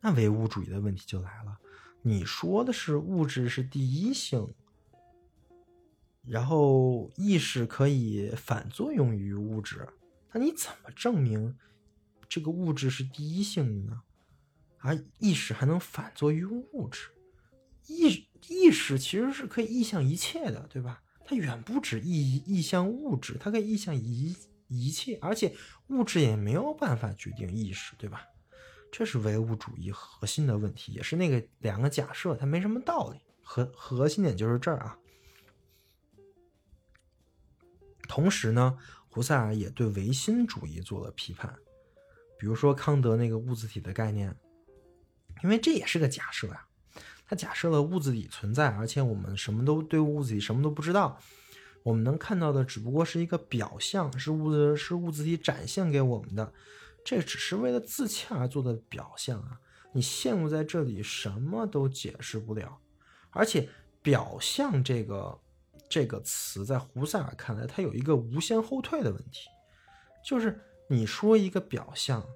那唯物主义的问题就来了，你说的是物质是第一性，然后意识可以反作用于物质，那你怎么证明这个物质是第一性的呢？而意识还能反作于物质？意意识其实是可以意向一切的，对吧？它远不止意意向物质，它可以意向一一切，而且物质也没有办法决定意识，对吧？这是唯物主义核心的问题，也是那个两个假设，它没什么道理。核核心点就是这儿啊。同时呢，胡塞尔也对唯心主义做了批判，比如说康德那个物自体的概念，因为这也是个假设呀。他假设了物自体存在，而且我们什么都对物自体什么都不知道，我们能看到的只不过是一个表象，是物质是物自体展现给我们的，这只是为了自洽而做的表象啊！你陷入在这里，什么都解释不了。而且“表象”这个这个词，在胡塞尔看来，它有一个无限后退的问题，就是你说一个表象，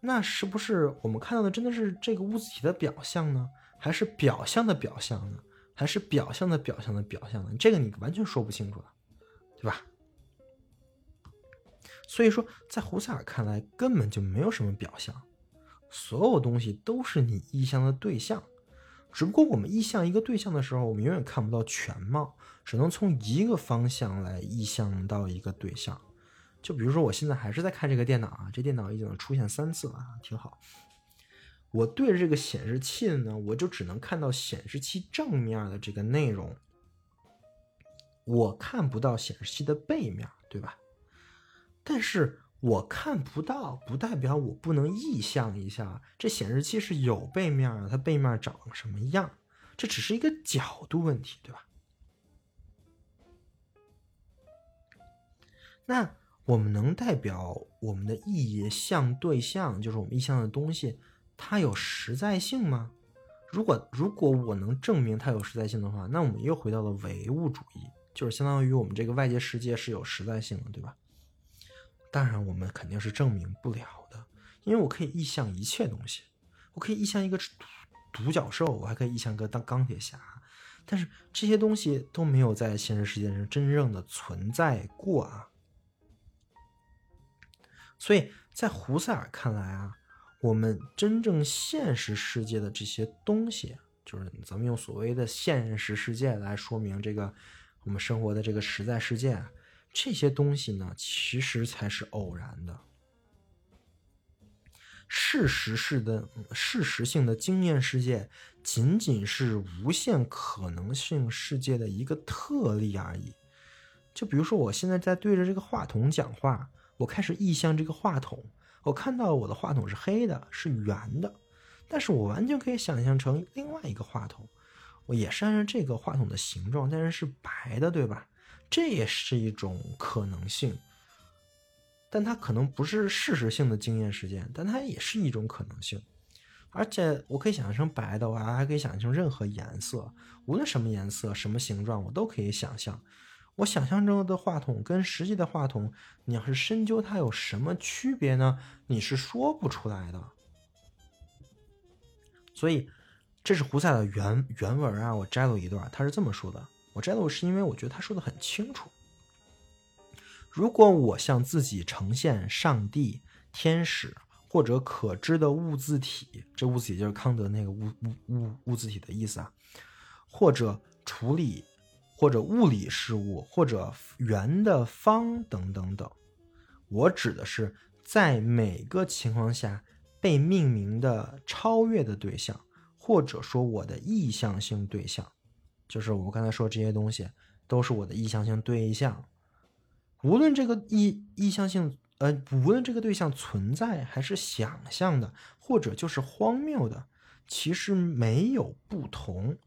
那是不是我们看到的真的是这个物自体的表象呢？还是表象的表象呢？还是表象的表象的表象呢？这个你完全说不清楚了，对吧？所以说，在胡塞尔看来，根本就没有什么表象，所有东西都是你意向的对象。只不过我们意向一个对象的时候，我们永远看不到全貌，只能从一个方向来意向到一个对象。就比如说，我现在还是在看这个电脑啊，这电脑已经出现三次了，挺好。我对着这个显示器呢，我就只能看到显示器正面的这个内容。我看不到显示器的背面，对吧？但是我看不到，不代表我不能意象一下，这显示器是有背面啊，它背面长什么样，这只是一个角度问题，对吧？那我们能代表我们的意象对象，就是我们意象的东西。它有实在性吗？如果如果我能证明它有实在性的话，那我们又回到了唯物主义，就是相当于我们这个外界世界是有实在性的，对吧？当然，我们肯定是证明不了的，因为我可以意向一切东西，我可以意向一个独角兽，我还可以意向个当钢铁侠。但是这些东西都没有在现实世界上真正的存在过啊，所以在胡塞尔看来啊，我们真正现实世界的这些东西，就是咱们用所谓的现实世界来说明这个我们生活的这个实在世界，这些东西呢，其实才是偶然的。事实式的事实性的经验世界，仅仅是无限可能性世界的一个特例而已。就比如说，我现在在对着这个话筒讲话，我开始意向这个话筒，我看到我的话筒是黑的，是圆的，但是我完全可以想象成另外一个话筒，我也是按照这个话筒的形状，但是是白的，对吧？这也是一种可能性。但它可能不是事实性的经验事件，但它也是一种可能性。而且我可以想象成白的，我还可以想象成任何颜色，无论什么颜色、什么形状，我都可以想象。我想象中的话筒跟实际的话筒，你要是深究它有什么区别呢？你是说不出来的。所以，这是胡塞的原原文啊，我摘录一段，他是这么说的。我摘录是因为我觉得他说的很清楚。如果我向自己呈现上帝、天使或者可知的物自体，这物自体就是康德那个物物物物自体的意思啊，或者处理或者物理事物或者圆的方等等等，我指的是在每个情况下被命名的超越的对象，或者说我的意向性对象，就是我们刚才说这些东西都是我的意向性对象。无论这个意意向性，呃，无论这个对象存在还是想象的，或者就是荒谬的，其实没有不同。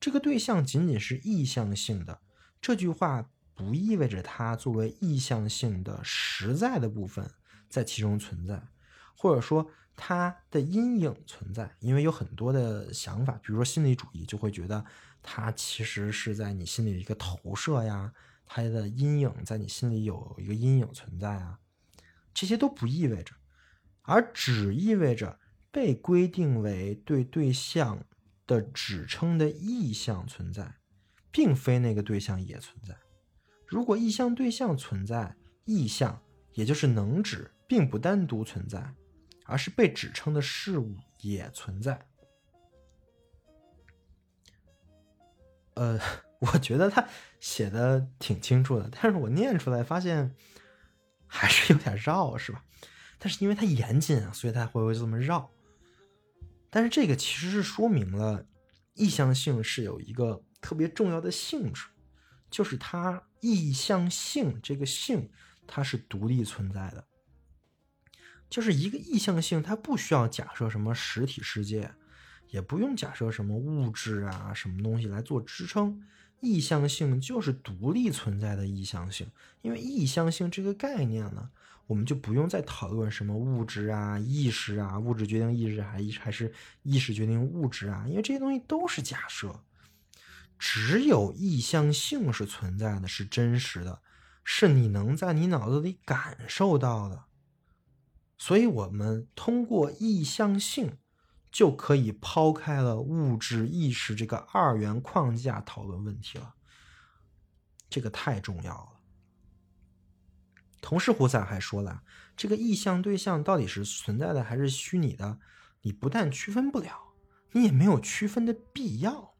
这个对象仅仅是意向性的，这句话不意味着它作为意向性的实在的部分在其中存在，或者说它的阴影存在。因为有很多的想法，比如说心理主义就会觉得它其实是在你心里的一个投射呀。它的阴影在你心里有一个阴影存在啊，这些都不意味着，而只意味着被规定为对对象的指称的意向存在，并非那个对象也存在。如果意向对象存在，意向也就是能指并不单独存在，而是被指称的事物也存在。呃。我觉得他写的挺清楚的，但是我念出来发现还是有点绕，是吧？但是因为他严谨啊，所以他会会这么绕。但是这个其实是说明了意向性是有一个特别重要的性质，就是它意向性这个性它是独立存在的，就是一个意向性，它不需要假设什么实体世界，也不用假设什么物质啊什么东西来做支撑。意向性就是独立存在的意向性，因为意向性这个概念呢，我们就不用再讨论什么物质啊、意识啊、物质决定意识还还是意识决定物质啊，因为这些东西都是假设，只有意向性是存在的，是真实的，是你能在你脑子里感受到的，所以我们通过意向性。就可以抛开了物质意识这个二元框架讨论问题了，这个太重要了。同时，胡塞还说了，这个意向对象到底是存在的还是虚拟的，你不但区分不了，你也没有区分的必要。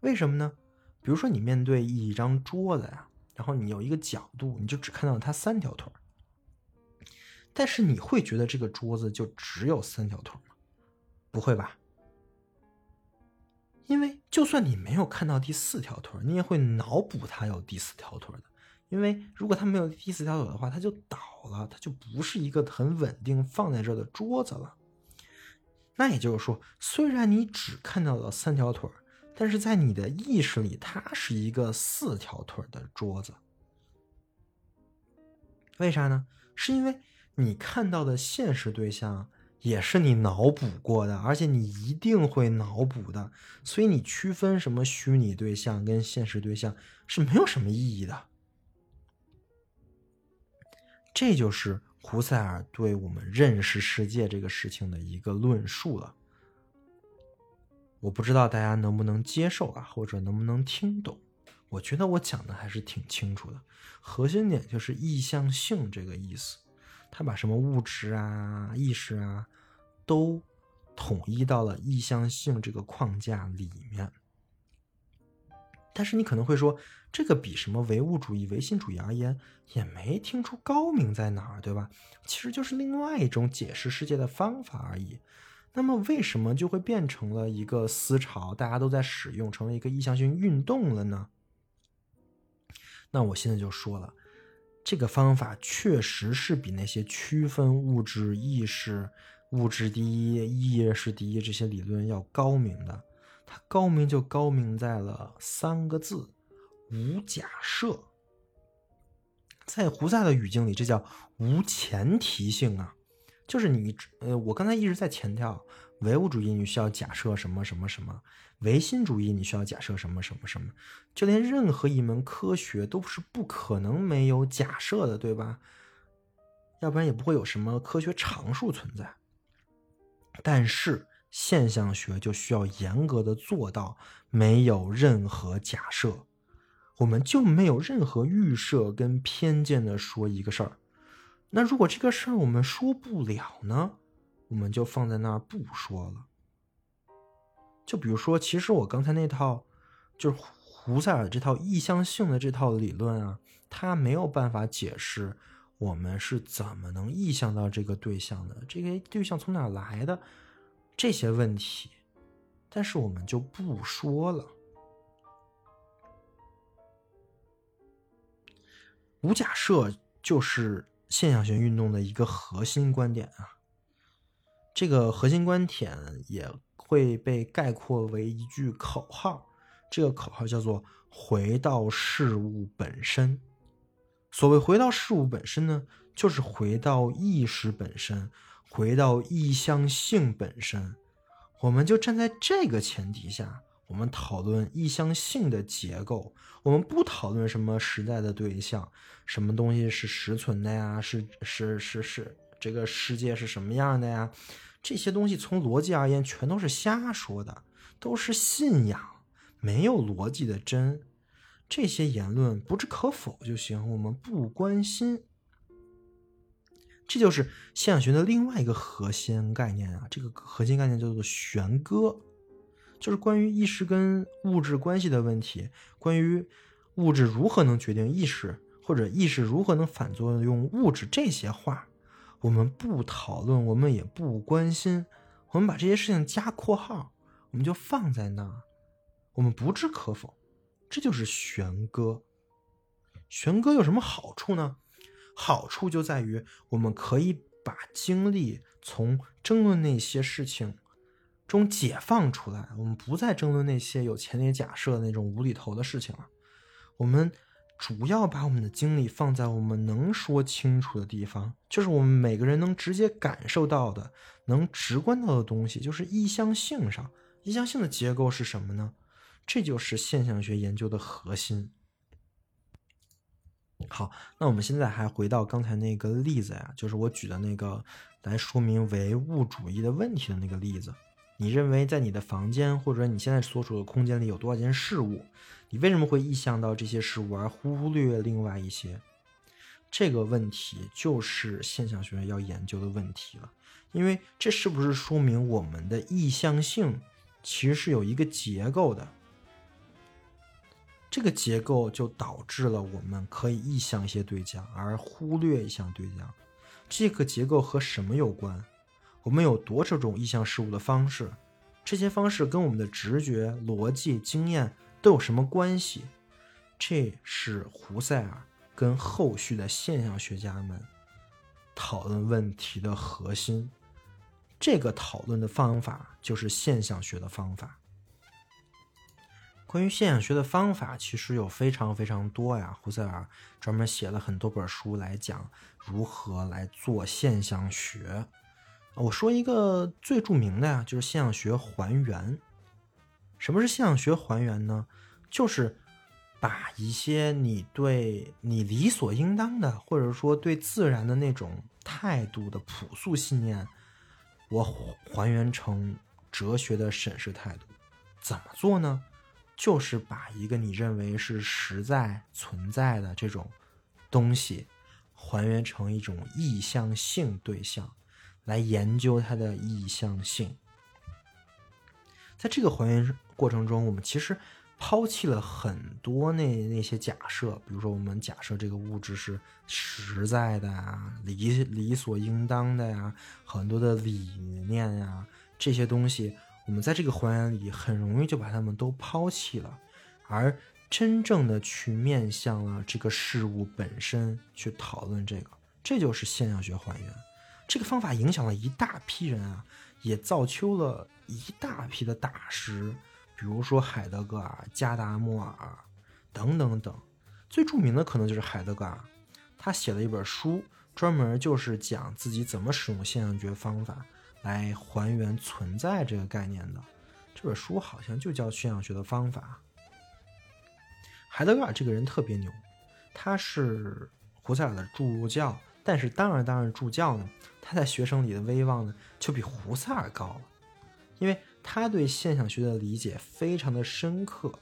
为什么呢？比如说，你面对一张桌子呀，然后你有一个角度，你就只看到它三条腿但是你会觉得这个桌子就只有三条腿吗？不会吧？因为就算你没有看到第四条腿，你也会脑补它有第四条腿的。因为如果它没有第四条腿的话，它就倒了，它就不是一个很稳定放在这的桌子了。那也就是说，虽然你只看到了三条腿，但是在你的意识里，它是一个四条腿的桌子。为啥呢？是因为你看到的现实对象也是你脑补过的，而且你一定会脑补的，所以你区分什么虚拟对象跟现实对象是没有什么意义的。这就是胡塞尔对我们认识世界这个事情的一个论述了。我不知道大家能不能接受啊，或者能不能听懂？我觉得我讲的还是挺清楚的。核心点就是意向性这个意思，他把什么物质啊、意识啊，都统一到了意向性这个框架里面。但是你可能会说，这个比什么唯物主义、唯心主义而言，也没听出高明在哪儿，对吧？其实就是另外一种解释世界的方法而已。那么为什么就会变成了一个思潮，大家都在使用，成为一个意向性运动了呢？那我现在就说了，这个方法确实是比那些区分物质、意识、物质第一、意识第一这些理论要高明的。高明就高明在了三个字：无假设。在胡塞的语境里，这叫无前提性啊。就是你，呃，我刚才一直在强调，唯物主义你需要假设什么什么什么，唯心主义你需要假设什么什么什么，就连任何一门科学都是不可能没有假设的，对吧？要不然也不会有什么科学常数存在。但是现象学就需要严格的做到没有任何假设，我们就没有任何预设跟偏见的说一个事儿。那如果这个事儿我们说不了呢，我们就放在那儿不说了。就比如说，其实我刚才那套，就是胡塞尔这套意向性的这套理论啊，它没有办法解释我们是怎么能意向到这个对象的，这个对象从哪来的这些问题，但是我们就不说了。无假设就是。现象学运动的一个核心观点啊，这个核心观点也会被概括为一句口号，这个口号叫做“回到事物本身”。所谓“回到事物本身”呢，就是回到意识本身，回到意向性本身。我们就站在这个前提下。我们讨论意向性的结构，我们不讨论什么时代的对象，什么东西是实存的呀？是是是是，这个世界是什么样的呀？这些东西从逻辑而言，全都是瞎说的，都是信仰，没有逻辑的真。这些言论不置可否就行，我们不关心。这就是现象学的另外一个核心概念啊，这个核心概念叫做玄歌。就是关于意识跟物质关系的问题，关于物质如何能决定意识，或者意识如何能反作用物质这些话，我们不讨论，我们也不关心，我们把这些事情加括号，我们就放在那儿，我们不置可否，这就是玄歌。玄歌有什么好处呢？好处就在于我们可以把精力从争论那些事情。中解放出来，我们不再争论那些有前提假设的那种无厘头的事情了。我们主要把我们的精力放在我们能说清楚的地方，就是我们每个人能直接感受到的、能直观到的东西，就是意向性上。意向性的结构是什么呢？这就是现象学研究的核心。好，那我们现在还回到刚才那个例子呀，就是我举的那个来说明唯物主义的问题的那个例子。你认为在你的房间或者你现在所处的空间里有多少件事物？你为什么会意向到这些事物而忽略另外一些？这个问题就是现象学要研究的问题了。因为这是不是说明我们的意向性其实是有一个结构的？这个结构就导致了我们可以意向一些对象而忽略一项对象。这个结构和什么有关？我们有多少种意向事物的方式？这些方式跟我们的直觉、逻辑、经验都有什么关系？这是胡塞尔跟后续的现象学家们讨论问题的核心。这个讨论的方法就是现象学的方法。关于现象学的方法，其实有非常非常多呀。胡塞尔专门写了很多本书来讲如何来做现象学。我说一个最著名的呀，就是现象学还原。什么是现象学还原呢？就是把一些你对你理所应当的，或者说对自然的那种态度的朴素信念，我还原成哲学的审视态度。怎么做呢？就是把一个你认为是实在存在的这种东西，还原成一种意向性对象，来研究它的意向性。在这个还原过程中，我们其实抛弃了很多那那些假设，比如说我们假设这个物质是实在的呀、理理所应当的呀、很多的理念呀这些东西。我们在这个还原里很容易就把它们都抛弃了，而真正的去面向了这个事物本身去讨论这个，这就是现象学还原。这个方法影响了一大批人啊，也造就了一大批的大师，比如说海德格尔、加达默尔等等等。最著名的可能就是海德格尔，他写了一本书，专门就是讲自己怎么使用现象学方法。来还原存在这个概念的这本书好像就叫《现象学的方法》。海德格尔这个人特别牛，他是胡塞尔的助教，但是当然当然助教呢，他在学生里的威望呢就比胡塞尔高了，因为他对现象学的理解非常的深刻。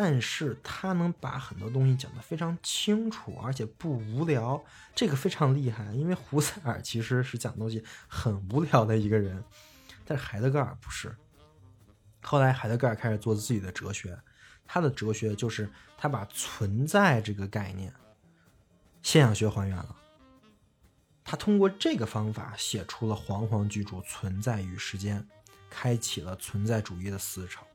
但是他能把很多东西讲得非常清楚，而且不无聊，这个非常厉害。因为胡塞尔其实是讲东西很无聊的一个人，但是海德格尔不是。后来海德格尔开始做自己的哲学，他的哲学就是他把存在这个概念，现象学还原了。他通过这个方法写出了煌煌巨著《存在与时间》，开启了存在主义的思潮。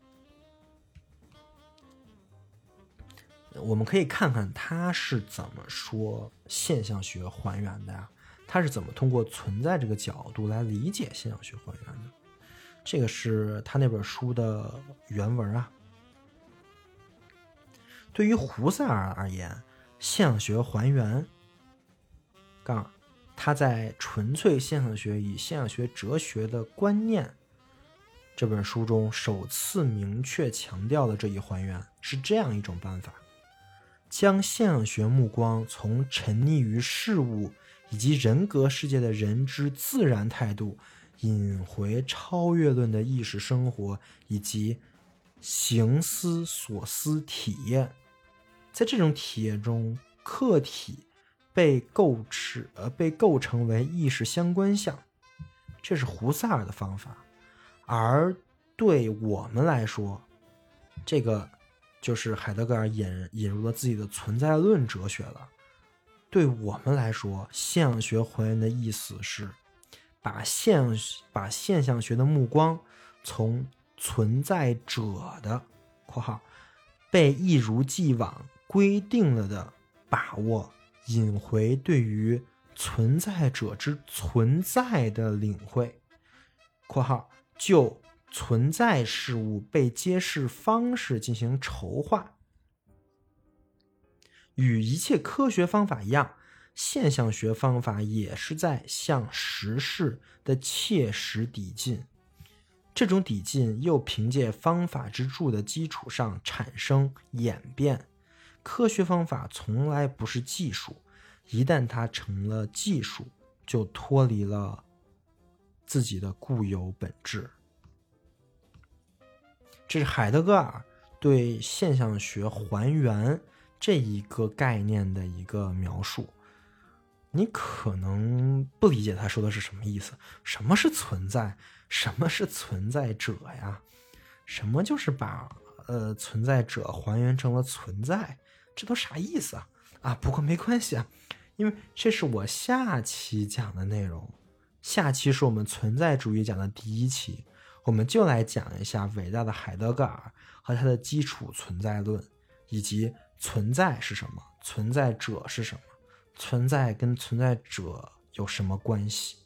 我们可以看看他是怎么说现象学还原的呀？他是怎么通过存在这个角度来理解现象学还原的？这个是他那本书的原文啊。对于胡塞尔而言，现象学还原杠他在《纯粹现象学与现象学哲学的观念》这本书中首次明确强调了这一还原是这样一种办法。将现象学目光从沉溺于事物以及人格世界的人之自然态度，引回超越论的意识生活以及行思所思体验。在这种体验中，客体被构持呃被构成为意识相关项，这是胡塞尔的方法。而对我们来说，这个。就是海德格尔引引入了自己的存在论哲学了。对我们来说，现象学还原的意思是，把现把现象学的目光从存在者的（括号）被一如既往规定了的把握，引回对于存在者之存在的领会（括号）就。存在事物被揭示方式进行筹划，与一切科学方法一样，现象学方法也是在向实事的切实抵近。这种抵近又凭借方法之柱的基础上产生演变。科学方法从来不是技术，一旦它成了技术，就脱离了自己的固有本质。这是海德格尔对现象学还原这一个概念的一个描述。你可能不理解他说的是什么意思？什么是存在？什么是存在者呀？什么就是把呃存在者还原成了存在？这都啥意思啊？啊，不过没关系啊，因为这是我下期讲的内容。下期是我们存在主义讲的第一期。我们就来讲一下伟大的海德格尔和他的基础存在论，以及存在是什么，存在者是什么，存在跟存在者有什么关系。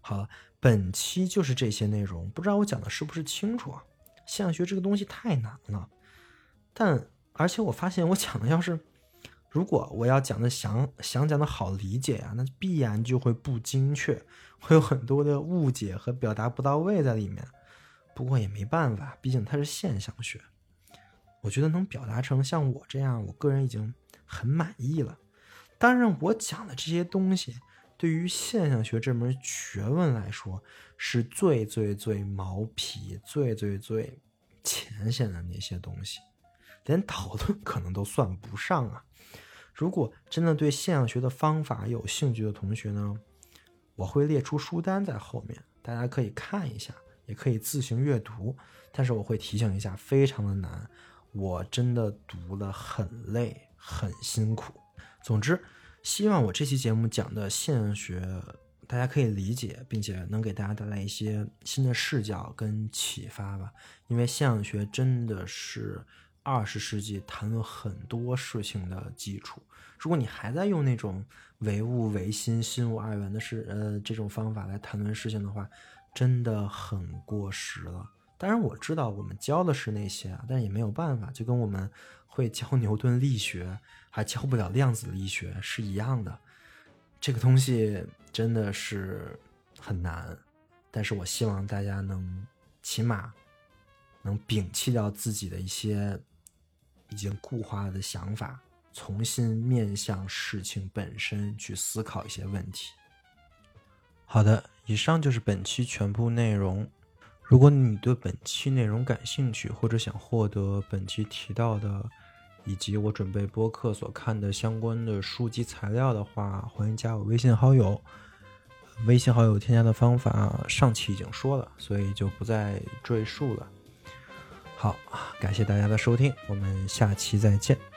好了，本期就是这些内容，不知道我讲的是不是清楚啊？现象学这个东西太难了。但而且我发现，我讲的要是如果我要讲的想想讲的好理解呀，那必然就会不精确，会有很多的误解和表达不到位在里面。不过也没办法，毕竟它是现象学。我觉得能表达成像我这样，我个人已经很满意了。当然，我讲的这些东西，对于现象学这门学问来说，是最最最毛皮、最最最浅显的那些东西，连讨论可能都算不上啊。如果真的对现象学的方法有兴趣的同学呢，我会列出书单在后面，大家可以看一下，也可以自行阅读。但是我会提醒一下，非常的难。我真的读了很累，很辛苦。总之，希望我这期节目讲的现象学，大家可以理解，并且能给大家带来一些新的视角跟启发吧。因为现象学真的是二十世纪谈论很多事情的基础。如果你还在用那种唯物唯心、心无二元的事，呃，这种方法来谈论事情的话，真的很过时了。当然我知道我们教的是那些啊，但也没有办法，就跟我们会教牛顿力学还教不了量子力学是一样的。这个东西真的是很难，但是我希望大家能起码能摒弃掉自己的一些已经固化的想法，重新面向事情本身去思考一些问题。好的，以上就是本期全部内容。如果你对本期内容感兴趣，或者想获得本期提到的以及我准备播客所看的相关的书籍材料的话，欢迎加我微信好友。微信好友添加的方法上期已经说了，所以就不再赘述了。好，感谢大家的收听，我们下期再见。